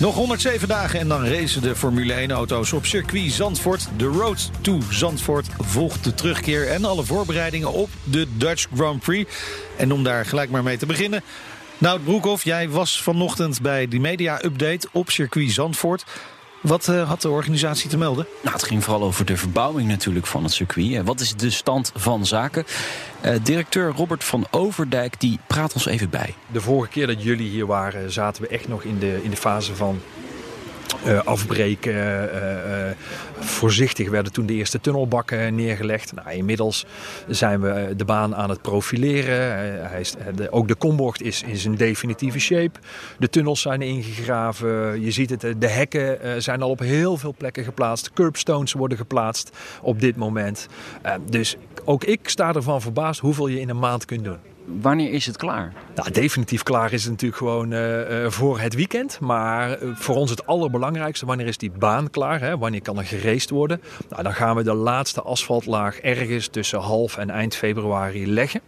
Nog 107 dagen en dan racen de Formule 1-auto's op circuit Zandvoort. De Road to Zandvoort volgt de terugkeer en alle voorbereidingen op de Dutch Grand Prix. En om daar gelijk maar mee te beginnen. Nout Broekhoff, jij was vanochtend bij die media-update op circuit Zandvoort. Wat uh, had de organisatie te melden? Nou, het ging vooral over de verbouwing natuurlijk van het circuit. Wat is de stand van zaken? Uh, directeur Robert van Overdijk die praat ons even bij. De vorige keer dat jullie hier waren, zaten we echt nog in de, in de fase van uh, afbreken. Uh, uh, voorzichtig werden toen de eerste tunnelbakken neergelegd. Nou, inmiddels zijn we de baan aan het profileren. hij is, ook de kombocht is in zijn definitieve shape. De tunnels zijn ingegraven. Je ziet het, de hekken zijn al op heel veel plekken geplaatst. Curbstones worden geplaatst op dit moment. dus ook ik sta ervan verbaasd hoeveel je in een maand kunt doen. Wanneer is het klaar? Nou, definitief klaar is het natuurlijk gewoon uh, uh, voor het weekend. Maar uh, voor ons het allerbelangrijkste, wanneer is die baan klaar? Hè? Wanneer kan er geraced worden? Nou, dan gaan we de laatste asfaltlaag ergens tussen half en eind februari leggen.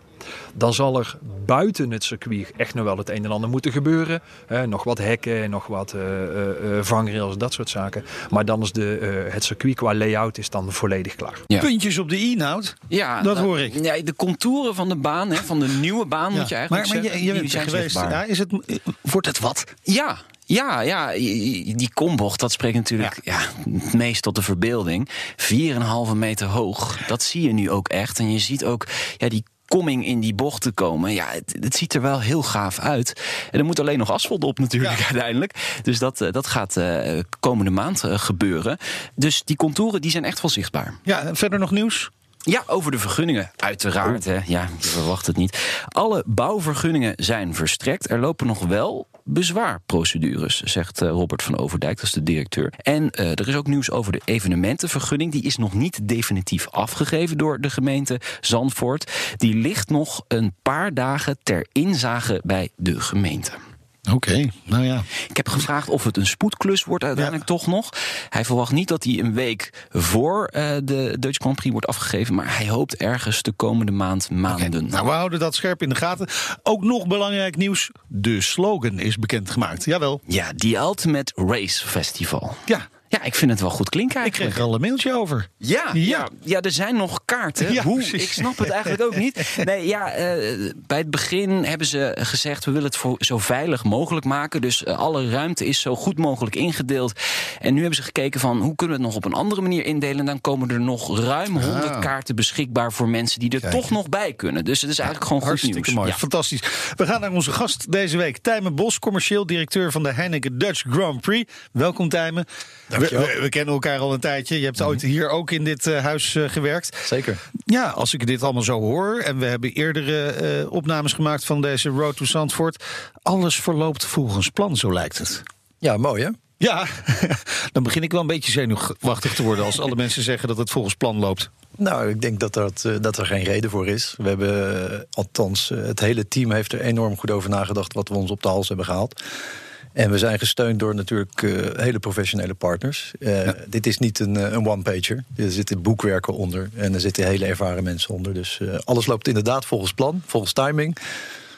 Dan zal er buiten het circuit echt nog wel het een en ander moeten gebeuren. Eh, nog wat hekken, nog wat uh, uh, vangrails, dat soort zaken. Maar dan is de, het circuit qua layout is dan volledig klaar. Ja. Puntjes op de i-nout, ja, dat hoor ik. Ja, de contouren van de baan, hè, van de nieuwe baan moet je eigenlijk maar, maar zeggen. Maar je, je bent geweest, ja, is het, wordt het wat? Ja, ja, ja, die kombocht, dat spreekt natuurlijk ja. ja. het meest tot de verbeelding. 4,5 meter hoog, dat zie je nu ook echt. En je ziet ook ja, die komming in die bocht te komen. Ja, het, het, ziet er wel heel gaaf uit. En er moet alleen nog asfalt op natuurlijk ja. uiteindelijk. Dus dat, dat gaat uh, komende maand uh, gebeuren. Dus die contouren die zijn echt wel zichtbaar. Ja, verder nog nieuws? Ja, over de vergunningen. Uiteraard, hè. Ja, je verwacht het niet. Alle bouwvergunningen zijn verstrekt. Er lopen nog wel bezwaarprocedures, zegt Robert van Overdijk, dat is de directeur. En uh, er is ook nieuws over de evenementenvergunning. Die is nog niet definitief afgegeven door de gemeente Zandvoort. Die ligt nog een paar dagen ter inzage bij de gemeente. Oké, okay, nou ja. Ik heb gevraagd of het een spoedklus wordt uiteindelijk ja. toch nog. Hij verwacht niet dat hij een week voor uh, de Dutch Grand Prix wordt afgegeven. Maar hij hoopt ergens de komende maand, maanden. Okay, nou, we houden dat scherp in de gaten. Ook nog belangrijk nieuws. De slogan is bekendgemaakt. Jawel. Ja, The Ultimate Race Festival. Ja. Ja, ik vind het wel goed klinken eigenlijk. Ik kreeg er al een mailtje over. Ja, ja. ja, ja er zijn nog kaarten. Ja, Hoe? Precies. Ik snap het eigenlijk ook niet. Nee, ja, uh, bij het begin hebben ze gezegd... we willen het voor zo veilig mogelijk maken. Dus uh, alle ruimte is zo goed mogelijk ingedeeld. En nu hebben ze gekeken van... hoe kunnen we het nog op een andere manier indelen? En dan komen er nog ruim 100 ah. kaarten beschikbaar... voor mensen die er Kijk. toch nog bij kunnen. Dus het is eigenlijk gewoon goed Hartstikke nieuws. mooi, fantastisch. We gaan naar onze gast deze week. Tijmen Bos, commercieel directeur van de Heineken Dutch Grand Prix. Welkom Tijmen. We, we, we, kennen elkaar al een tijdje. Je hebt mm -hmm. ooit hier ook in dit uh, huis uh, gewerkt. Zeker. Ja, als ik dit allemaal zo hoor... en we hebben eerdere uh, opnames gemaakt van deze Road to Zandvoort... alles verloopt volgens plan, zo lijkt het. Ja, mooi hè? Ja, dan begin ik wel een beetje zenuwachtig te worden... als alle mensen zeggen dat het volgens plan loopt. Nou, ik denk dat, dat, dat er geen reden voor is. We hebben, althans, het hele team heeft er enorm goed over nagedacht... wat we ons op de hals hebben gehaald. En we zijn gesteund door natuurlijk uh, hele professionele partners. Uh, ja. Dit is niet een, een one-pager. Er zitten boekwerken onder en er zitten hele ervaren mensen onder. Dus uh, alles loopt inderdaad volgens plan, volgens timing.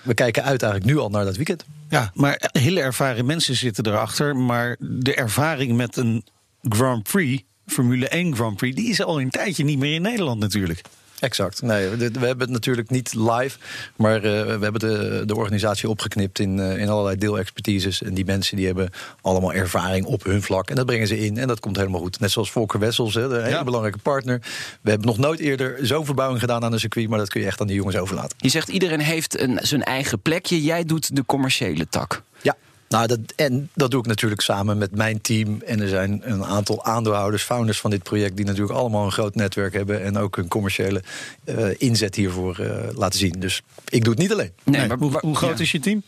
We kijken uit eigenlijk nu al naar dat weekend. Ja, maar hele ervaren mensen zitten erachter. Maar de ervaring met een Grand Prix, Formule 1 Grand Prix... die is al een tijdje niet meer in Nederland natuurlijk. Exact. Nee, we, we hebben het natuurlijk niet live, maar uh, we hebben de, de organisatie opgeknipt in, uh, in allerlei deelexpertises. En die mensen die hebben allemaal ervaring op hun vlak. En dat brengen ze in en dat komt helemaal goed. Net zoals Volker Wessels, hè, een hele ja. belangrijke partner. We hebben nog nooit eerder zo'n verbouwing gedaan aan een circuit, maar dat kun je echt aan die jongens overlaten. Je zegt iedereen heeft een, zijn eigen plekje. Jij doet de commerciële tak. Ja. Nou, dat, en dat doe ik natuurlijk samen met mijn team. En er zijn een aantal aandeelhouders, founders van dit project... die natuurlijk allemaal een groot netwerk hebben... en ook een commerciële uh, inzet hiervoor uh, laten zien. Dus ik doe het niet alleen. Nee, nee maar hoe, hoe groot ja. is je team?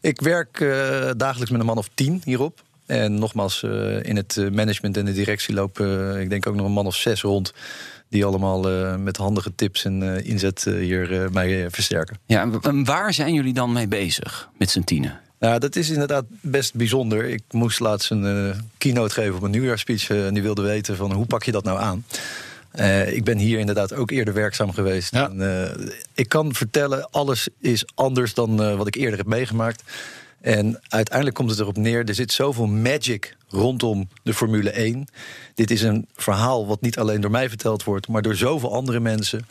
Ik werk uh, dagelijks met een man of tien hierop. En nogmaals, in het management en de directie lopen... ik denk ook nog een man of zes rond Die allemaal eh, met handige tips en eh, inzet eh, hier eh, mij eh, versterken. Ja, en waar zijn jullie dan mee bezig met z'n tienen? Nou, dat is inderdaad best bijzonder. Ik moest laatst een eh, keynote geven op een nieuwjaarspeech. eh, en die wilde weten van hoe pak je dat nou aan? Eh, ik ben hier inderdaad ook eerder werkzaam geweest. Ja. En, ik kan vertellen, alles is anders dan wat ik eerder heb meegemaakt. En uiteindelijk komt het erop neer, er zit zoveel magic rondom de Formule 1. Dit is een verhaal wat niet alleen door mij verteld wordt, maar door zoveel andere mensen.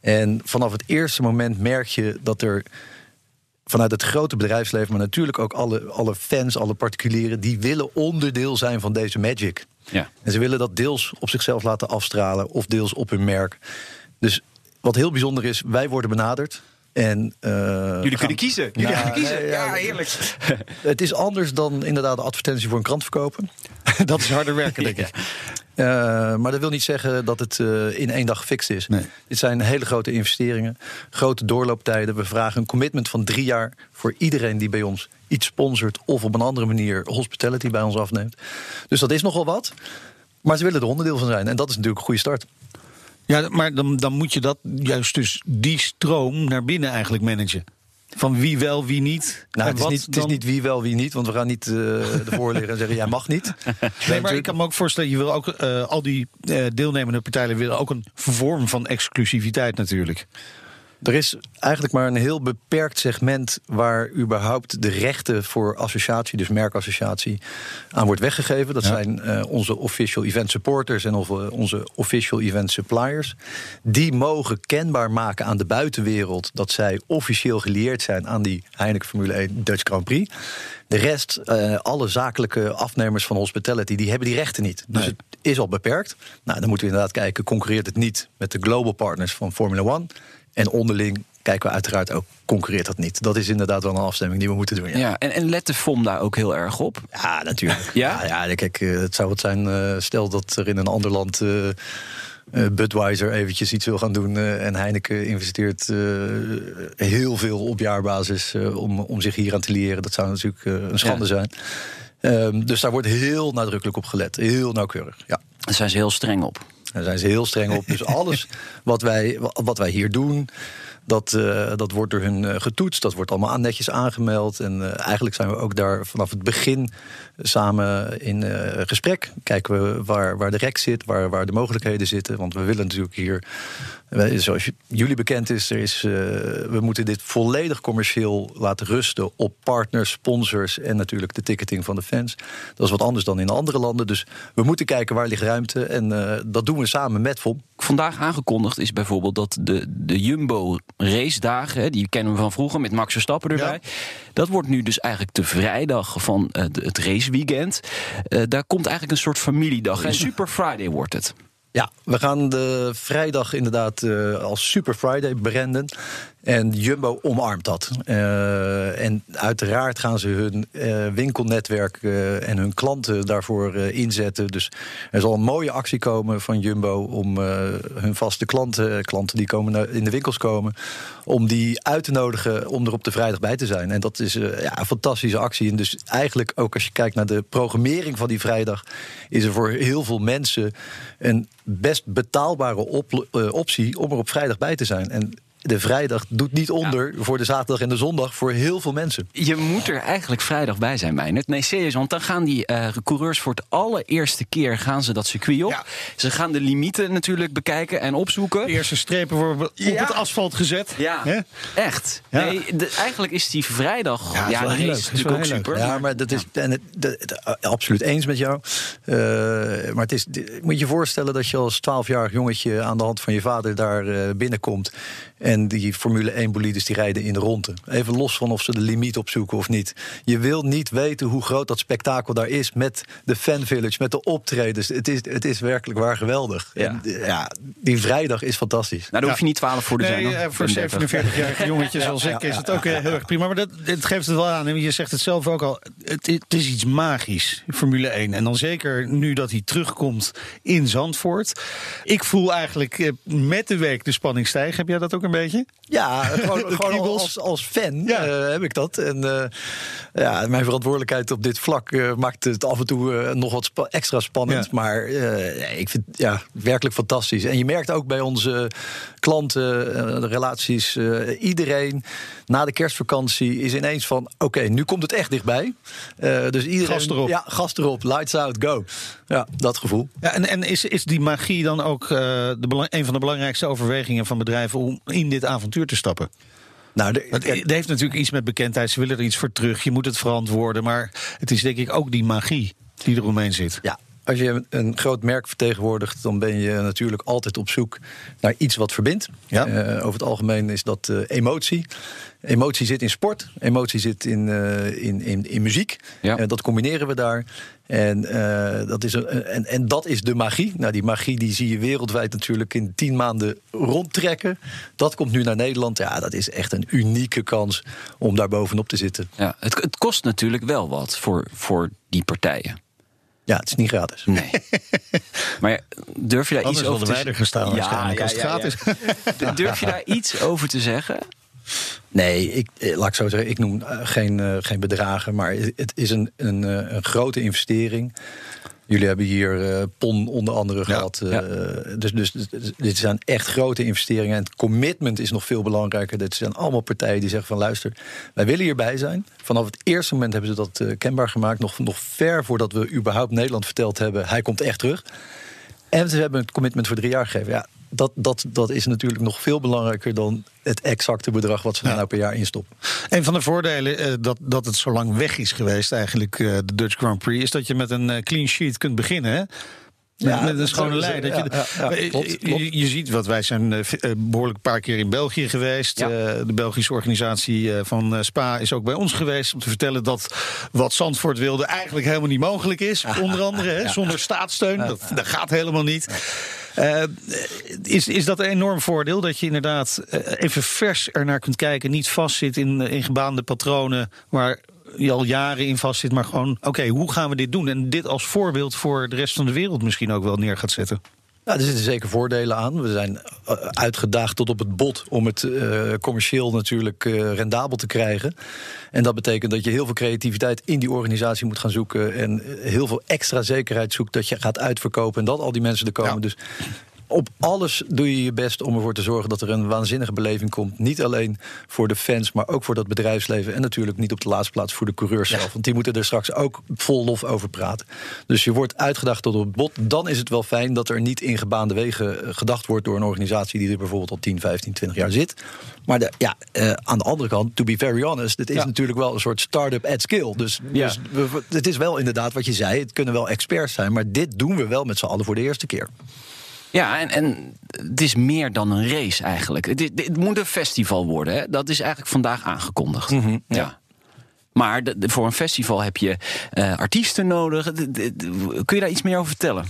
En vanaf het eerste moment merk je dat er vanuit het grote bedrijfsleven, maar natuurlijk ook alle, alle fans, alle particulieren, die willen onderdeel zijn van deze magic. Ja. En ze willen dat deels op zichzelf laten afstralen of deels op hun merk. Dus wat heel bijzonder is, wij worden benaderd. En, eh, Jullie gaan- kunnen kiezen. Jullie kiezen. nee, ja, ja, heerlijk. Het is anders dan inderdaad de advertentie voor een krant verkopen. Dat is harder werken, denk ik. Eh, maar dat wil niet zeggen dat het eh, in één dag gefixt is. Nee. Dit zijn hele grote investeringen, grote doorlooptijden. We vragen een commitment van drie jaar voor iedereen die bij ons iets sponsort of op een andere manier hospitality bij ons afneemt. Dus dat is nogal wat. Maar ze willen er onderdeel van zijn. En dat is natuurlijk een goede start. Ja, maar dan, dan moet je dat juist dus die stroom naar binnen eigenlijk managen. Van wie wel, wie niet. Nou, het, is niet, het is niet wie wel, wie niet. Want we gaan niet uh, ervoor liggen en zeggen: jij mag niet. Nee, maar ik kan me ook voorstellen, je wil ook eh, al die eh, deelnemende partijen willen ook een vorm van exclusiviteit natuurlijk. Er is eigenlijk maar een heel beperkt segment waar überhaupt de rechten voor associatie, dus merkassociatie, aan wordt weggegeven. Dat Ja. zijn eh, onze official event supporters en of, eh, onze official event suppliers. Die mogen kenbaar maken aan de buitenwereld dat zij officieel gelieerd zijn aan die Heineken Formule 1 Dutch Grand Prix. De rest, eh, alle zakelijke afnemers van hospitality, die hebben die rechten niet. Dus Nee. het is al beperkt. Nou, dan moeten we inderdaad kijken, concurreert het niet met de global partners van Formula 1? En onderling kijken we uiteraard ook, concurreert dat niet? Dat is inderdaad wel een afstemming die we moeten doen. Ja, Ja, en, en let de FOM daar ook heel erg op? ja natuurlijk. Ja? Ja, ja, kijk, eh, het zou wat zijn, eh, stel dat er in een ander land... eh, Budweiser eventjes iets wil gaan doen en Heineken investeert heel veel op jaarbasis om, om zich hier aan te leren. Dat zou natuurlijk een schande Ja. zijn. Ehm, dus daar wordt heel nadrukkelijk op gelet. Heel nauwkeurig. Ja. Daar zijn ze heel streng op. Daar zijn ze heel streng op. Dus alles wat wij, wat wij hier doen, dat, eh, dat wordt door hun eh, getoetst. Dat wordt allemaal netjes aangemeld. En eh, eigenlijk zijn we ook daar vanaf het begin samen in gesprek. Kijken we waar, waar de rek zit, waar, waar de mogelijkheden zitten. Want we willen natuurlijk hier, zoals jullie bekend is, er is we moeten dit volledig commercieel laten rusten op partners, sponsors en natuurlijk de ticketing van de fans. Dat is wat anders dan in andere landen. Dus we moeten kijken waar ligt ruimte. En dat doen we samen met FOM. Vandaag aangekondigd is bijvoorbeeld dat de, de Jumbo race dagen, hè, die kennen we van vroeger met Max Verstappen erbij. Dat wordt nu dus eigenlijk de vrijdag van eh, het raceweekend. Eh, daar komt eigenlijk een soort familiedag. En Super Friday wordt het. Ja, we gaan de vrijdag inderdaad eh, als Super Friday branden. En Jumbo omarmt dat. Eh, en uiteraard gaan ze hun eh, winkelnetwerk eh, en hun klanten daarvoor inzetten. Dus er zal een mooie actie komen van Jumbo om hun vaste klanten, klanten die komen naar- in de winkels komen, om die uit te nodigen om er op de vrijdag bij te zijn. En dat is ja, een fantastische actie. En dus eigenlijk ook als je kijkt naar de programmering van die vrijdag, is er voor heel veel mensen een best betaalbare op- optie om er op vrijdag bij te zijn. En de vrijdag doet niet onder voor de zaterdag en de zondag voor heel veel mensen. Je moet er eigenlijk vrijdag bij zijn, Meijnerd. Nee, serieus, want dan gaan die eh, coureurs voor het allereerste keer gaan ze dat circuit op. Ja. Ze gaan de limieten natuurlijk bekijken en opzoeken. De eerste strepen worden op Ja. het asfalt gezet. Ja, Hè? echt. Ja. Nee, de- eigenlijk is die vrijdag. Ja, Ja, is leuk. natuurlijk ook super. Ja, maar dat is en het, de- de- eh, absoluut eens met jou. Eh, maar het is, de- moet je je voorstellen dat je als 12-jarig jongetje aan de hand van je vader daar eh, binnenkomt. En die Formule 1 bolides die rijden in de ronde. Even los van of ze de limiet opzoeken of niet. Je wil niet weten hoe groot dat spektakel daar is met de fan village, met de optredens. Het is, het is werkelijk waar geweldig. Ja. En, eh, ja, die vrijdag is fantastisch. Nou, daar hoef je niet 12 voor te zijn. Hoor. eh, voor 35. 47-jarige jongetjes zoals ik is het ook eh, heel erg prima. Maar dat, het geeft het wel aan. En je zegt het zelf ook al. Het, het is iets magisch, Formule 1. En dan zeker nu dat hij terugkomt in Zandvoort. Ik voel eigenlijk met de week de spanning stijgen. Heb jij dat ook een beetje? Beetje? Ja, gewoon, gewoon als, als fan Ja. eh, heb ik dat. En eh, ja, mijn verantwoordelijkheid op dit vlak eh, maakt het af en toe nog wat spa- extra spannend. Ja. Maar ik vind het ja, werkelijk fantastisch. En je merkt ook bij onze klanten, de relaties, iedereen na de kerstvakantie is ineens van: oké, nu komt het echt dichtbij. Eh, dus iedereen. Gas erop. Ja, gas erop. Lights out, go. Ja, dat gevoel. Ja, en en is, is die magie dan ook eh, de belang- een van de belangrijkste overwegingen van bedrijven om in dit avontuur te stappen? Nou, de, het heeft natuurlijk iets met bekendheid. Ze willen er iets voor terug. Je moet het verantwoorden. Maar het is denk ik ook die magie die er omheen zit. Ja, als je een- groot merk vertegenwoordigt, dan ben je natuurlijk altijd op zoek naar iets wat verbindt. Ja. Eh, over het algemeen is dat eh, emotie. Emotie zit in sport, emotie zit in, eh, in, in, in muziek. Ja. Dat combineren we daar. En, dat is een, en, en dat is de magie. Nou, die magie die zie je wereldwijd natuurlijk in tien maanden rondtrekken. Dat komt nu naar Nederland. Ja, dat is echt een unieke kans om daar bovenop te zitten. Ja, het, het kost natuurlijk wel wat voor, voor die partijen. Ja, het is niet gratis. Nee. maar durf je daar Anders iets over hadden te wij er gestaan waarschijnlijk als het gratis. Durf je daar iets over te zeggen? Nee, ik, eh, laat ik zo zeggen, ik noem eh, geen, eh, geen bedragen, maar het is een, een, een grote investering. Jullie hebben hier eh, PON onder andere gehad. eh, ja. dus, dus, dus dit zijn echt grote investeringen. En het commitment is nog veel belangrijker. Dit zijn allemaal partijen die zeggen van luister, wij willen hierbij zijn. Vanaf het eerste moment hebben ze dat eh, kenbaar gemaakt. Nog, nog ver voordat we überhaupt Nederland verteld hebben, hij komt echt terug. En ze hebben het commitment voor drie jaar gegeven. Ja, dat, dat, dat is natuurlijk nog veel belangrijker dan het exacte bedrag wat ze Ja. nou per jaar instoppen. Een van de voordelen eh, dat, dat het zo lang weg is geweest, eigenlijk, eh, de Dutch Grand Prix, is dat je met een eh, clean sheet kunt beginnen. Hè? Ja, met een schone. Dat ja, je, ja, ja, klopt, je- klopt. Je, je ziet wat wij zijn eh, eh, behoorlijk een paar keer in België geweest. Ja. De Belgische organisatie van Spa is ook bij ons geweest om te vertellen dat wat Zandvoort wilde eigenlijk helemaal niet mogelijk is. Onder andere hè, zonder staatssteun. Dat, dat gaat helemaal niet. Eh, is, is dat een enorm voordeel dat je inderdaad eh, even vers ernaar kunt kijken, niet vastzit in, eh, in gebaande patronen waar je al jaren in vastzit, maar gewoon, oké, hoe gaan we dit doen? En dit als voorbeeld voor de rest van de wereld misschien ook wel neer gaat zetten. Nou, er zitten zeker voordelen aan. We zijn eh, uitgedaagd tot op het bot om het eh, commercieel natuurlijk eh, rendabel te krijgen. En dat betekent dat je heel veel creativiteit in die organisatie moet gaan zoeken. En heel veel extra zekerheid zoekt dat je gaat uitverkopen en dat al die mensen er komen. Ja. Dus op alles doe je je best om ervoor te zorgen dat er een waanzinnige beleving komt. Niet alleen voor de fans, maar ook voor dat bedrijfsleven. En natuurlijk niet op de laatste plaats voor de coureurs zelf. Want die moeten er straks ook vol lof over praten. Dus je wordt uitgedaagd tot op het bot. Dan is het wel fijn dat er niet in gebaande wegen eh, gedacht wordt door een organisatie die er bijvoorbeeld al 10, 15, 20 jaar zit. Maar de, ja, eh, aan de andere kant, to be very honest, het is Ja. natuurlijk wel een soort start-up at scale. Dus, Ja. dus we- het is wel inderdaad wat je zei. Het kunnen wel experts zijn, maar dit doen we wel met z'n allen voor de eerste keer. Ja, en, en het is meer dan een race eigenlijk. Het, moet een festival worden. Hè? Dat is eigenlijk vandaag aangekondigd. Mhm, ja. Maar de- de- voor een festival heb je eh, artiesten nodig. De- kun je daar iets meer over vertellen?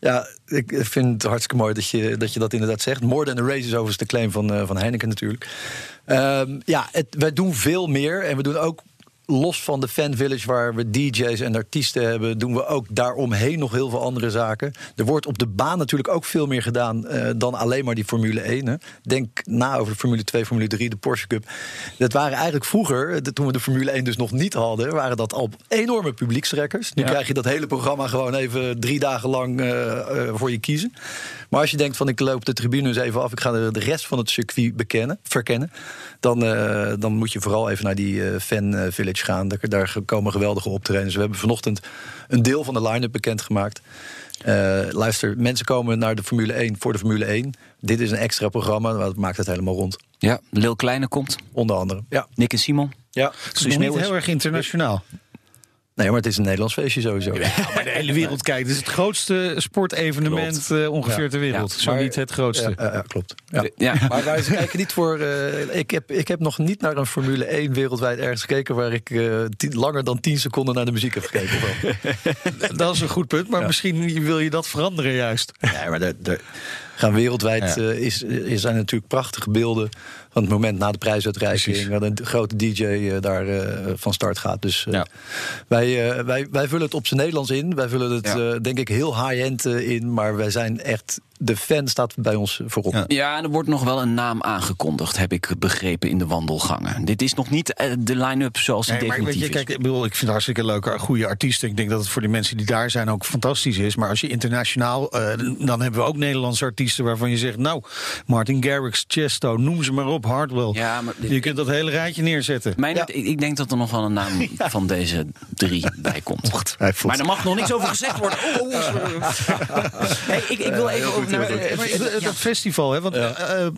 Ja, ik vind het hartstikke mooi dat je dat, je dat inderdaad zegt. More than a race is overigens de claim van, eh, van Heineken natuurlijk. Ehm, ja, het, wij doen veel meer. En we doen ook los van de fan village waar we DJ's en artiesten hebben, doen we ook daaromheen nog heel veel andere zaken. Er wordt op de baan natuurlijk ook veel meer gedaan eh, dan alleen maar die Formule 1. Hè. Denk na over de Formule 2, Formule 3, de Porsche Cup. Dat waren eigenlijk vroeger, de- toen we de Formule 1 dus nog niet hadden, waren dat al enorme publiekstrekkers. Nu Ja. krijg je dat hele programma gewoon even drie dagen lang eh, eh, voor je kiezen. Maar als je denkt van ik loop de tribune eens even af, ik ga de, rest van het circuit bekennen, verkennen. Dan, dan moet je vooral even naar die eh, gaan. Daar, daar komen geweldige optredens. We hebben vanochtend een deel van de line-up bekendgemaakt. Eh luister, mensen komen naar de Formule 1 voor de Formule 1. Dit is een extra programma, dat maakt het helemaal rond. Ja, Lil Kleine komt. Onder andere. Ja. Nick en Simon. ja. Het is nog niet heel erg internationaal. Nee, maar het is een Nederlands feestje sowieso. Maar de hele wereld kijkt. Het is het grootste sportevenement eh, ongeveer Ja. ter wereld. Ja, Zo maar- niet het grootste. Ja, ja, ja, klopt. Ja. Ja. Maar wij kijken niet voor. eh, ik, heb, ik heb nog niet naar een Formule 1 wereldwijd ergens gekeken waar ik eh, tien- langer dan 10 seconden naar de muziek heb gekeken. Dat is een goed punt, maar misschien wil je dat veranderen juist. nee, maar er, er gaan wereldwijd Ja. eh, is, is zijn natuurlijk prachtige beelden van het moment na de prijsuitreiking. Dat een grote DJ eh, daar eh, van start gaat. Dus eh, Ja. wij, wij, wij vullen het op zijn Nederlands in. Wij vullen het Ja. denk ik heel high-end in. Maar wij zijn echt de fan staat bij ons voorop. Ja. Ja, er wordt nog wel een naam aangekondigd, heb ik begrepen in de wandelgangen. Dit is nog niet de line-up zoals die Nee, maar weet definitief je, is. kijk, ik, bedoel, ik vind het hartstikke leuke, goede artiesten. Ik denk dat het voor de mensen die daar zijn ook fantastisch is. Maar als je internationaal, dan hebben we ook Nederlandse artiesten waarvan je zegt, nou, Martin Garrix, Chesto, noem ze maar op, Hardwell. Ja, maar dit- je kunt dat hele rijtje neerzetten. Mijn, ik, ik denk dat er nog wel een naam van deze drie bij komt. Maar er mag nog niks over gezegd worden. Oh, oh. Hey, ik, ik wil even over naar Maar, Ja. dat festival, hè, want eh, eh,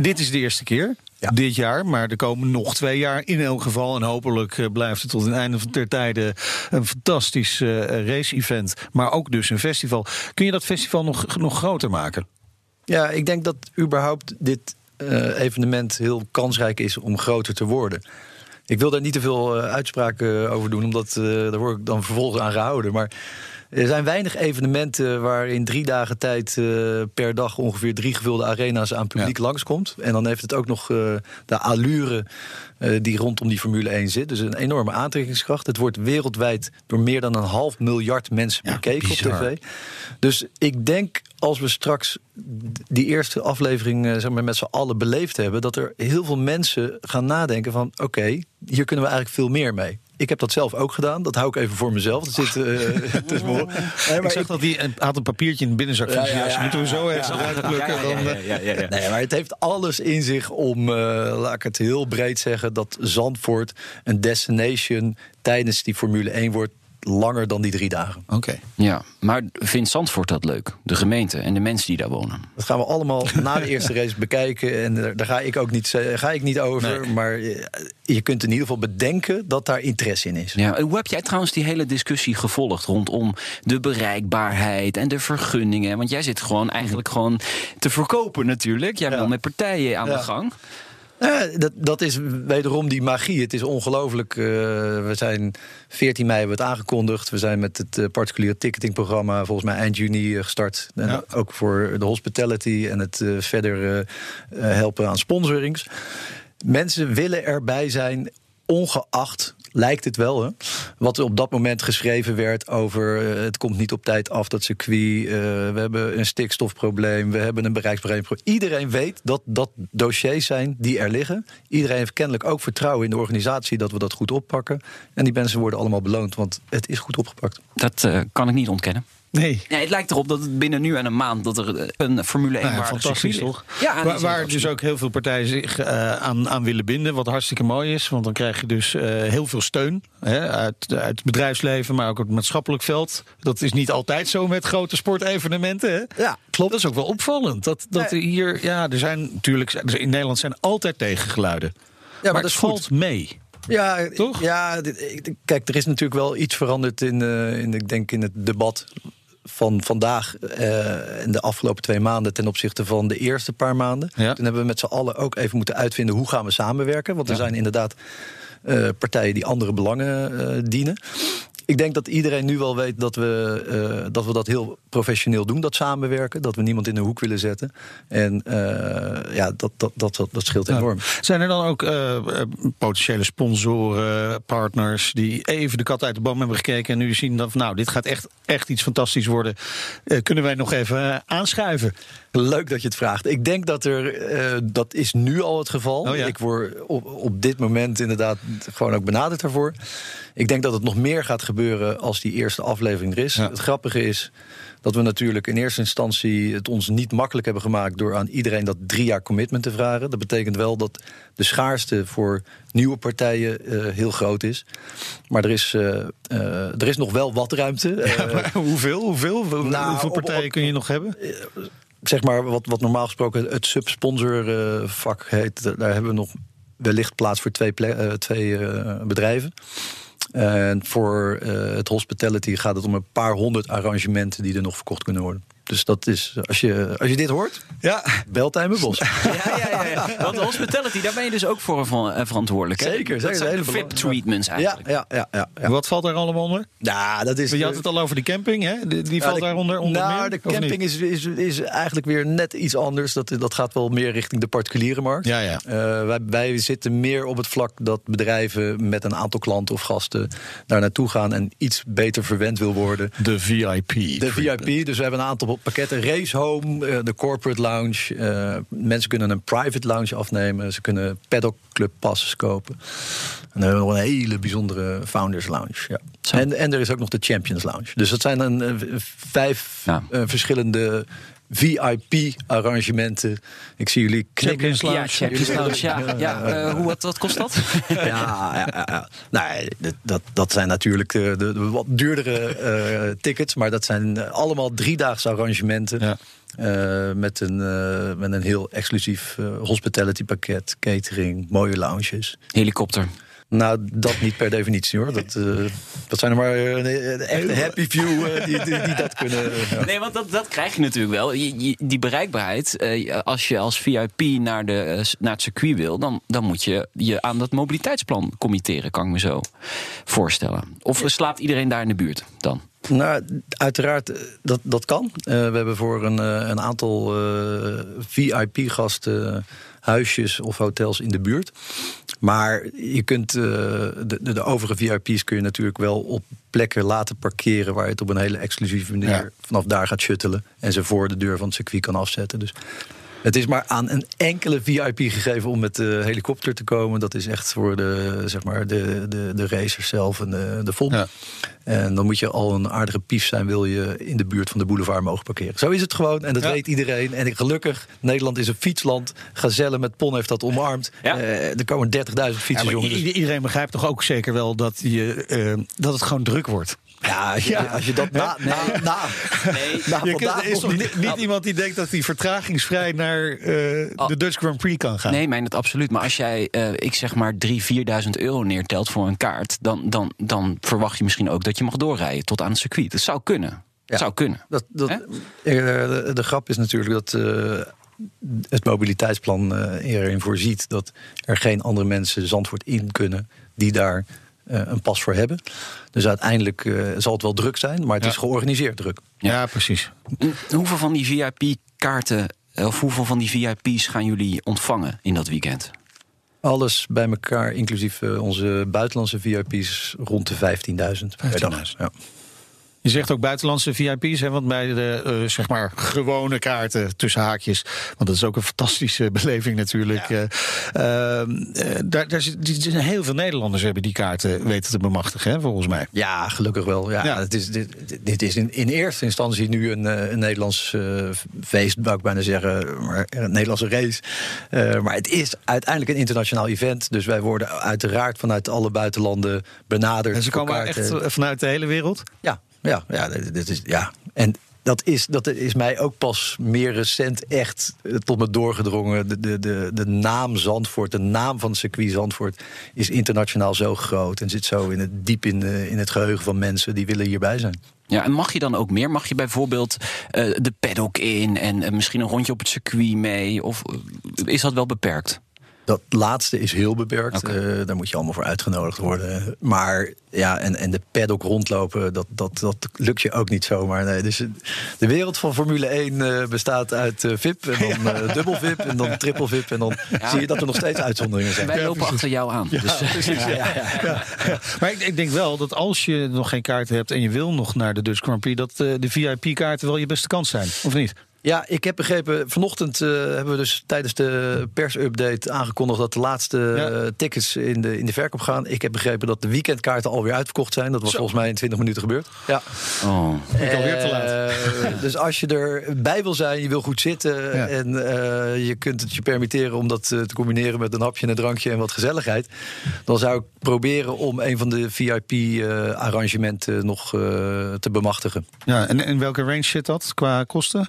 dit is de eerste keer. Ja. Dit jaar, maar er komen nog twee jaar in elk geval. En hopelijk eh, blijft het tot het einde van ter tijde een fantastisch race-event. Maar ook dus een festival. Kun je dat festival nog, nog groter maken? Ja, ik denk dat überhaupt dit eh, evenement heel kansrijk is om groter te worden. Ik wil daar niet te veel eh, uitspraken over doen, omdat eh, daar word ik dan vervolgens aan gehouden. Maar er zijn weinig evenementen waar in drie dagen tijd eh, per dag ongeveer drie gevulde arena's aan publiek langskomt. En dan heeft het ook nog eh, de allure eh, die rondom die Formule 1 zit. Dus een enorme aantrekkingskracht. Het wordt wereldwijd door meer dan een half miljard mensen Ja, bekeken bizar. op tv. Dus ik denk als we straks die eerste aflevering zeg maar, met z'n allen beleefd hebben, dat er heel veel mensen gaan nadenken van oké, hier kunnen we eigenlijk veel meer mee. Ik heb dat zelf ook gedaan. Dat hou ik even voor mezelf. Dat zit tussen oren. Nee, ik zag ik- dat hij een, had een papiertje in de binnenzak van Ja, zijn ja, jas. ja, Moeten we zo even eruit plukken? Eh, Nee, maar het heeft alles in zich om, eh, laat ik het heel breed zeggen, dat Zandvoort een destination tijdens die Formule 1 wordt langer dan die drie dagen. Oké. Ja, maar vindt Zandvoort dat leuk? De gemeente en de mensen die daar wonen? Dat gaan we allemaal na de eerste race bekijken. En daar- daar ga ik ook niet, ze- ga ik niet over. Nee. Maar je, je kunt in ieder geval bedenken dat daar interesse in is. Ja, en hoe heb jij trouwens die hele discussie gevolgd rondom de bereikbaarheid en de vergunningen? Want jij zit gewoon eigenlijk gewoon te verkopen natuurlijk. Jij Ja. wil met partijen aan Ja. de gang. Ja, dat, dat is wederom die magie. Het is ongelooflijk. eh, we zijn 14 mei hebben we het aangekondigd. We zijn met het eh, particuliere ticketingprogramma volgens mij eind juni eh, gestart. En Ja. ook voor de hospitality en het eh, verder eh, eh, helpen aan sponsorings. Mensen willen erbij zijn, ongeacht. Lijkt het wel, hè? Wat er op dat moment geschreven werd over eh, het komt niet op tijd af, dat circuit. eh, we hebben een stikstofprobleem, we hebben een bereiksprobleem. Iedereen weet dat dat dossiers zijn die er liggen. Iedereen heeft kennelijk ook vertrouwen in de organisatie dat we dat goed oppakken. En die mensen worden allemaal beloond, want het is goed opgepakt. Dat eh, kan ik niet ontkennen. Nee. Nee, het lijkt erop dat het binnen nu en een maand dat er eh, een Formule 1 Nou ja, fantastisch toch? Ja, waar dus ook heel veel partijen zich eh, aan, aan willen binden. Wat hartstikke mooi is. Want dan krijg je dus eh, heel veel steun hè, uit, uit het bedrijfsleven, maar ook het maatschappelijk veld. Dat is niet altijd zo met grote sportevenementen. Hè? Ja, klopt. Dat is ook wel opvallend. Dat, dat er hier, ja, er zijn natuurlijk, in Nederland zijn altijd tegengeluiden. Ja, maar, maar het dat goed. valt mee. Ja, Toch? Ja, kijk, er is natuurlijk wel iets veranderd in, in ik denk in het debat van vandaag eh en de afgelopen twee maanden ten opzichte van de eerste paar maanden. Ja. Toen hebben we met z'n allen ook even moeten uitvinden hoe gaan we samenwerken. Want er zijn inderdaad eh, partijen die andere belangen eh, dienen. Ik denk dat iedereen nu wel weet dat we, eh, dat we dat heel professioneel doen, dat samenwerken. Dat we niemand in een hoek willen zetten. En eh, ja, dat, dat, dat, dat, dat scheelt enorm. Zijn er dan ook eh, potentiële sponsoren, partners die even de kat uit de boom hebben gekeken en nu zien dat nou, dit gaat echt, echt iets fantastisch worden. Kunnen wij nog even aanschuiven? Leuk dat je het vraagt. Ik denk dat er, eh, dat is nu al het geval. Oh ja. Ik word op, op dit moment inderdaad gewoon ook benaderd daarvoor. Ik denk dat het nog meer gaat gebeuren als die eerste aflevering er is. Ja. Het grappige is dat we natuurlijk in eerste instantie het ons niet makkelijk hebben gemaakt door aan iedereen dat drie jaar commitment te vragen. Dat betekent wel dat de schaarste voor nieuwe partijen eh, heel groot is. Maar er is, eh, er is nog wel wat ruimte. Hoeveel? Hoeveel? Hoe- nou, hoeveel op- partijen op- kun je nog hebben? Zeg maar wat, wat normaal gesproken het subsponsorvak heet. Daar hebben we nog wellicht plaats voor twee, eh, twee eh, bedrijven. En voor eh, het hospitality gaat het om een paar honderd arrangementen die er nog verkocht kunnen worden. Dus dat is, als je, als je dit hoort, Ja. bel Tijmen Bos. Ja, ja, ja, ja. Want de hospitality, daar ben je dus ook voor van, eh, verantwoordelijk. Hè? Zeker, Dat zeker. zijn de VIP-treatments eigenlijk. ja, ja, ja, ja. Wat valt daar allemaal onder? Nou, dat is. Je had het al over die camping, hè? Die, die Ja, valt de- daaronder onder Nou, meer, de camping is, is, is eigenlijk weer net iets anders. Dat, dat gaat wel meer richting de particuliere markt. Ja, ja. Eh, wij, wij zitten meer op het vlak dat bedrijven met een aantal klanten of gasten daar naartoe gaan en iets beter verwend wil worden. De VIP. De VIP, dus we hebben een aantal pakketten. Race Home, eh, de Corporate Lounge. Eh, mensen kunnen een private lounge afnemen. Ze kunnen paddock club passes kopen. En dan hebben we nog een hele bijzondere Founders Lounge. Ja. En, en er is ook nog de Champions Lounge. Dus dat zijn een, eh, vijf Ja. verschillende VIP-arrangementen. Ik zie jullie knikken. Ja, Champions Lounge, ja. ja eh, hoe, wat, wat kost dat? Ja, ja, ja, ja. Nee, dat- dat, dat zijn natuurlijk de, de, de wat duurdere eh, tickets. Maar dat zijn eh, allemaal driedaagse arrangementen. Ja. Eh, met, een, eh, met een heel exclusief eh, hospitality pakket, catering, mooie lounges. Helikopter. Nou, dat niet per definitie hoor. Dat, eh, dat zijn er maar eh, echte happy few eh, die, die, die dat kunnen. Nee, want dat, dat krijg je natuurlijk wel. Je- je- die bereikbaarheid, als je als VIP naar, de, naar het circuit wil... Dan, dan moet je je aan dat mobiliteitsplan committeren, kan ik me zo voorstellen. Of slaapt iedereen daar in de buurt dan? Nou, uiteraard, dat, dat kan. We hebben voor een, een aantal VIP-gasten huisjes of hotels in de buurt. Maar je kunt eh, de, de, de overige VIP's kun je natuurlijk wel op plekken laten parkeren waar je het op een hele exclusieve manier Ja. vanaf daar gaat shuttelen en ze voor de deur van het circuit kan afzetten. Dus het is maar aan een enkele VIP gegeven om met de helikopter te komen. Dat is echt voor de, zeg maar, de, de, de racers zelf en de, de FOM. Ja. En dan moet je al een aardige pief zijn, wil je in de buurt van de boulevard mogen parkeren. Zo is het gewoon en dat Ja. weet iedereen. En gelukkig, Nederland is een fietsland. Gazelle met Pon heeft dat omarmd. Ja. Eh, er komen 30.000 Ja, fietsers, jongens. i- iedereen begrijpt toch ook zeker wel dat, je, eh, dat het gewoon druk wordt. Ja, als je, Ja. Als je dat na, na, na, Nee. na Je kunt- vandaag er is toch niet... iemand die denkt dat hij vertragingsvrij naar eh, de Dutch Grand Prix kan gaan. Nee, mijn het absoluut. Maar als jij, eh, ik zeg maar, 3.000, 4.000 euro neertelt voor een kaart... Dan, dan, dan verwacht je misschien ook dat je mag doorrijden tot aan het circuit. Dat zou kunnen. Ja. Dat zou kunnen. Dat, dat, eh, de, de grap is natuurlijk dat eh, het mobiliteitsplan eh, erin voorziet dat er geen andere mensen Zandvoort in kunnen die daar een pas voor hebben. Dus uiteindelijk eh, zal het wel druk zijn, maar het Ja. is georganiseerd druk. Ja, precies. Hoeveel van die VIP-kaarten... of hoeveel van die VIP's gaan jullie ontvangen in dat weekend? Alles bij elkaar, inclusief eh, onze buitenlandse VIP's, rond de 15.000 per dag. 15.000. Ja. Je zegt ook buitenlandse VIP's, hè, want bij de eh, zeg maar gewone kaarten tussen haakjes, want dat is ook een fantastische beleving natuurlijk. eh, eh, daar, daar zijn heel veel Nederlanders hebben die kaarten weten te bemachtigen, hè, volgens mij. Ja, gelukkig wel. Ja, Ja. Het is, dit, dit is in, in eerste instantie nu een, een Nederlands feest, wou ik bijna zeggen, maar een Nederlandse race. Maar het is uiteindelijk een internationaal event. Dus wij worden uiteraard vanuit alle buitenlanden benaderd. En ze komen echt vanuit de hele wereld. Ja, ja, ja, dit, is, ja. En dat is, dat is mij ook pas meer recent echt eh, tot me doorgedrongen. De, de, de, de naam Zandvoort, de naam van het circuit Zandvoort... is internationaal zo groot en zit zo in het, diep in, eh, in het geheugen van mensen... die willen hierbij zijn. Ja, en mag je dan ook meer? Mag je bijvoorbeeld eh, de paddock in en misschien een rondje op het circuit mee? Of is dat wel beperkt? Dat laatste is heel beperkt. Eh, daar moet je allemaal voor uitgenodigd worden. Maar ja, en, en de paddock rondlopen, dat, dat, dat lukt je ook niet zomaar. Nee, dus eh, de wereld van Formule 1 eh, bestaat uit eh, VIP en dan eh, dubbel VIP en dan triple VIP. En dan zie je dat er nog steeds uitzonderingen zijn. Wij lopen achter jou aan. dus, precies. Ja, ja, ja. Maar ik, ik denk wel dat als je nog geen kaarten hebt en je wil nog naar de Dutch Grand Prix, dat eh, de VIP-kaarten wel je beste kans zijn, of niet? Ja, ik heb begrepen. Vanochtend eh, hebben we dus tijdens de persupdate aangekondigd dat de laatste Ja. eh, tickets in de, in de verkoop gaan. Ik heb begrepen dat de weekendkaarten alweer uitverkocht zijn. Dat was Zo. volgens mij in 20 minuten gebeurd. Ja. oh. Ik alweer te laat. Eh, dus als je erbij wil zijn, je wil goed zitten Ja. en eh, je kunt het je permitteren om dat te combineren met een hapje, een drankje en wat gezelligheid, dan zou ik proberen om een van de VIP-arrangementen nog eh, te bemachtigen. Ja, en in welke range zit dat qua kosten?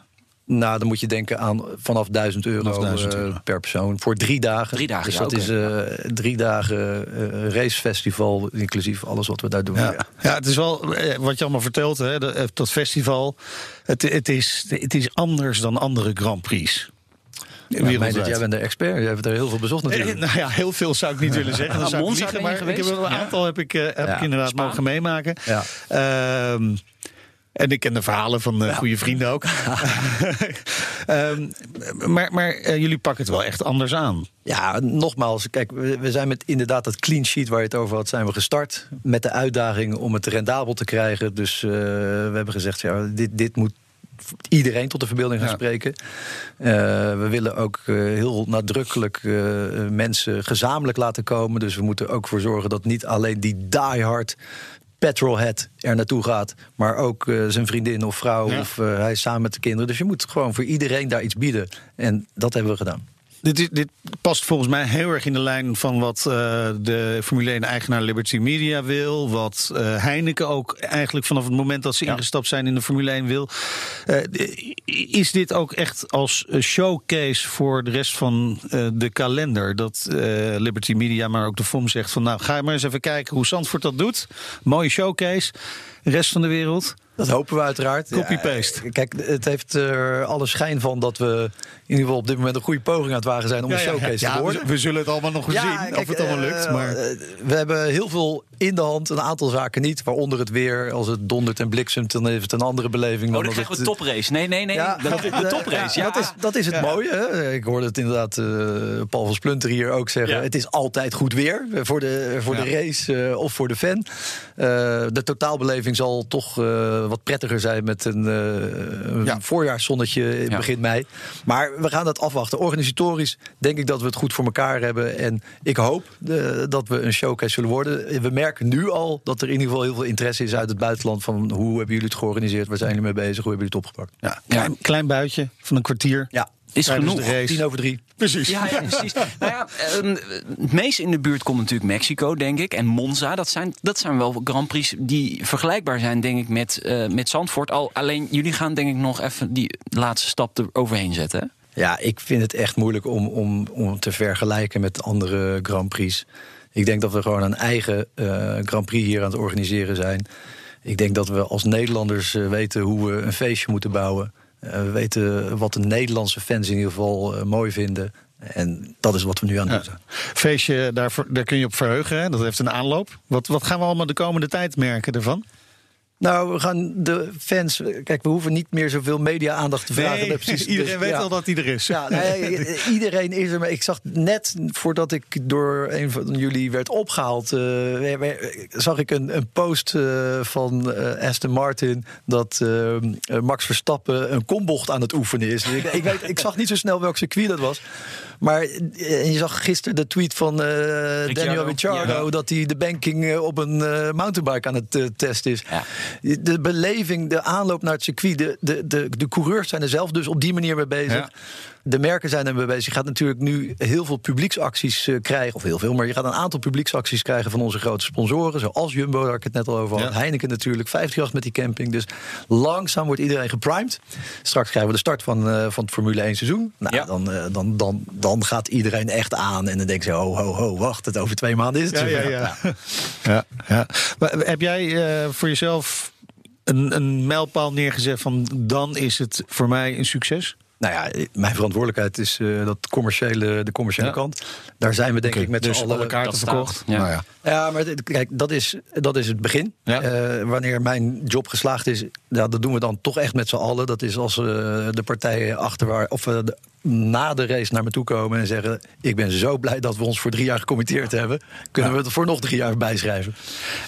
Nou, dan moet je denken aan vanaf 1000 euro, Vanaf 1000 eh, per persoon. Voor drie dagen. Drie dagen, Dus ja, dat is eh, drie dagen eh, racefestival, inclusief alles wat we daar doen. Ja, ja het is wel wat je allemaal vertelt, hè, dat, dat festival. Het, het, is, het is anders dan andere Grand Prix. Ja, meid, Wereldwijd. jij bent de expert. Jij hebt er heel veel bezocht Eh, natuurlijk. Nou ja, heel veel zou ik niet willen zeggen. Ah, zou ik liegen, maar ik heb wel een Ja. aantal heb ik, heb Ja. ik inderdaad Spaan. mogen meemaken. Ja. Ehm, en ik ken de verhalen van eh, goede vrienden ook. Ehm, maar maar eh, jullie pakken het wel echt anders aan. Ja, nogmaals, kijk, we, we zijn met inderdaad dat clean sheet waar je het over had, zijn we gestart. Met de uitdaging om het rendabel te krijgen. Dus eh, we hebben gezegd, ja, dit, dit moet iedereen tot de verbeelding gaan Ja. spreken. We willen ook heel nadrukkelijk mensen gezamenlijk laten komen. Dus we moeten ook voor zorgen dat niet alleen die diehard petrolhead er naartoe gaat, maar ook eh, zijn vriendin of vrouw Ja. of eh, hij is samen met de kinderen. Dus je moet gewoon voor iedereen daar iets bieden. En dat hebben we gedaan. Dit, dit past volgens mij heel erg in de lijn van wat eh, de Formule 1-eigenaar Liberty Media wil. Wat eh, Heineken ook eigenlijk vanaf het moment dat ze ingestapt zijn in de Formule 1 wil. Eh, is dit ook echt als showcase voor de rest van de kalender? Dat Liberty Media, maar ook de FOM zegt van... nou, ga maar eens even kijken hoe Zandvoort dat doet. Mooie showcase. Rest van de wereld. Dat hopen we uiteraard. Copy-paste. Ja, kijk, het heeft er alle schijn van dat we in ieder geval op dit moment een goede poging aan het wagen zijn om een showcase Ja, te worden. we zullen het allemaal nog Ja, zien kijk, of het allemaal lukt. eh, Maar... eh, we hebben heel veel in de hand, een aantal zaken niet. Waaronder het weer. Als het dondert en bliksemt, dan is het een andere beleving. Oh, dan dan krijgen we het, toprace. Nee, nee, nee. Ja, dat, de eh, toprace, ja. Dat is, dat is het mooie. Hè? Ik hoorde het inderdaad eh, Paul van Splunter hier ook zeggen. Ja. Het is altijd goed weer eh, voor de, voor de race eh, of voor de fan. Eh, de totaalbeleving zal toch eh, wat prettiger zijn met een, eh, een Ja. voorjaarszonnetje in begin mei. Maar we gaan dat afwachten. Organisatorisch denk ik dat we het goed voor elkaar hebben. En ik hoop eh, dat we een showcase zullen worden. We merken nu al dat er in ieder geval heel veel interesse is uit het buitenland. Van hoe hebben jullie het georganiseerd? Waar zijn jullie mee bezig? Hoe hebben jullie het opgepakt? Ja, klein, klein buitje van een kwartier. Ja, Is Tijdens genoeg. de race. tien over drie. Precies. Ja, ja, precies. nou ja, ehm, het meest in de buurt komt natuurlijk Mexico, denk ik. En Monza. Dat zijn, dat zijn wel Grand Prix die vergelijkbaar zijn, denk ik, met, eh, met Zandvoort. Al, alleen jullie gaan, denk ik, nog even die laatste stap er overheen zetten. hè? Ja, ik vind het echt moeilijk om, om, om te vergelijken met andere Grand Prix. Ik denk dat we gewoon een eigen eh, Grand Prix hier aan het organiseren zijn. Ik denk dat we als Nederlanders eh, weten hoe we een feestje moeten bouwen. Eh, we weten wat de Nederlandse fans in ieder geval eh, mooi vinden. En dat is wat we nu aan doen zijn. Feestje, daar, daar kun je op verheugen. Hè? Dat heeft een aanloop. Wat, wat gaan we allemaal de komende tijd merken ervan? Nou, we gaan de fans. Kijk, we hoeven niet meer zoveel media-aandacht te vragen. Nee, precies. iedereen Dus, weet ja. al dat hij er is. Ja, nee, iedereen is er. Maar ik zag net voordat ik door een van jullie werd opgehaald, eh, zag ik een, een post eh, van eh, Aston Martin dat Max Verstappen een kombocht aan het oefenen is. Dus ik, ik, weet, ik zag niet zo snel welk circuit dat was. Maar je zag gisteren de tweet van eh, Daniel Ricciardo ja. dat hij de banking op een eh, mountainbike aan het testen is. Ja. De beleving, de aanloop naar het circuit, de, de, de, de coureurs zijn er zelf dus op die manier mee bezig. De merken zijn er mee bezig. Je gaat natuurlijk nu heel veel publieksacties eh, krijgen. Of heel veel, maar je gaat een aantal publieksacties krijgen van onze grote sponsoren. Zoals Jumbo, waar ik het net al over had. Ja. Heineken natuurlijk, 58 met die camping. Dus langzaam wordt iedereen geprimed. Straks krijgen we de start van, eh, van het Formule 1 seizoen. Nou, Ja. dan, eh, dan, dan, dan gaat iedereen echt aan. En dan denken ze, ho, ho, ho, wacht. Het over twee maanden is het Ja, ja, ja. ja, ja. Maar heb jij voor jezelf een, een mijlpaal neergezet van dan is het voor mij een succes? Nou ja, mijn verantwoordelijkheid is eh, dat commerciële, de commerciële Ja. kant. Daar zijn we denk ik met dus z'n allen... alle kaarten verkocht. Ja. Nou ja. Ja, maar dit- kijk, dat is, dat is het begin. Eh, wanneer mijn job geslaagd is, dat doen we dan toch echt met z'n allen. Dat is als eh, de partijen achter waar, of de- na de race naar me toe komen en zeggen: Ik ben zo blij dat we ons voor drie jaar gecommitteerd hebben. Kunnen we het voor nog drie jaar bijschrijven?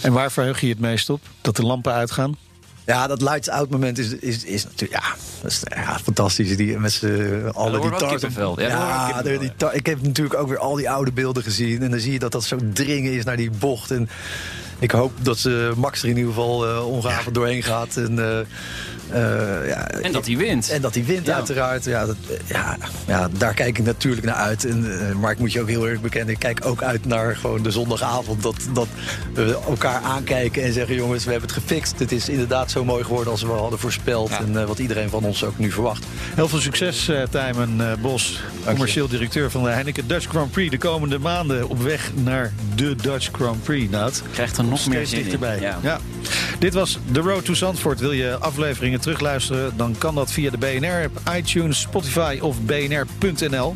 En waar verheug je het meest op? Dat de lampen uitgaan? Ja, dat lights out moment is, is, is natuurlijk ja, dat is, ja, fantastisch. Die, met z'n allen daar die kippenvel. Ja, die ik heb natuurlijk ook weer al die oude beelden gezien. En dan zie je dat dat zo dringen is naar die bocht. En ik hoop dat ze Max er in ieder geval eh ongehavend doorheen gaat. En, eh, ja, En dat hij wint. en dat hij wint, Ja. uiteraard. Ja, dat, ja, ja, daar kijk ik natuurlijk naar uit. En, eh, maar ik moet je ook heel erg bekennen. Ik kijk ook uit naar gewoon de zondagavond. Dat, dat we elkaar aankijken en zeggen: jongens, we hebben het gefixt. Het is inderdaad zo mooi geworden als we hadden voorspeld. En eh, wat iedereen van ons ook nu verwacht. Heel veel succes, eh Tijmen eh, Bos, commercieel directeur van de Heineken Dutch Grand Prix. De komende maanden op weg naar de Dutch Grand Prix. Nou, het Krijgt er nog meer zin in. Ja. Dit was The Road to Zandvoort. Wil je afleveringen terugluisteren? Dan kan dat via de BNR-app, iTunes, Spotify of bnr.nl.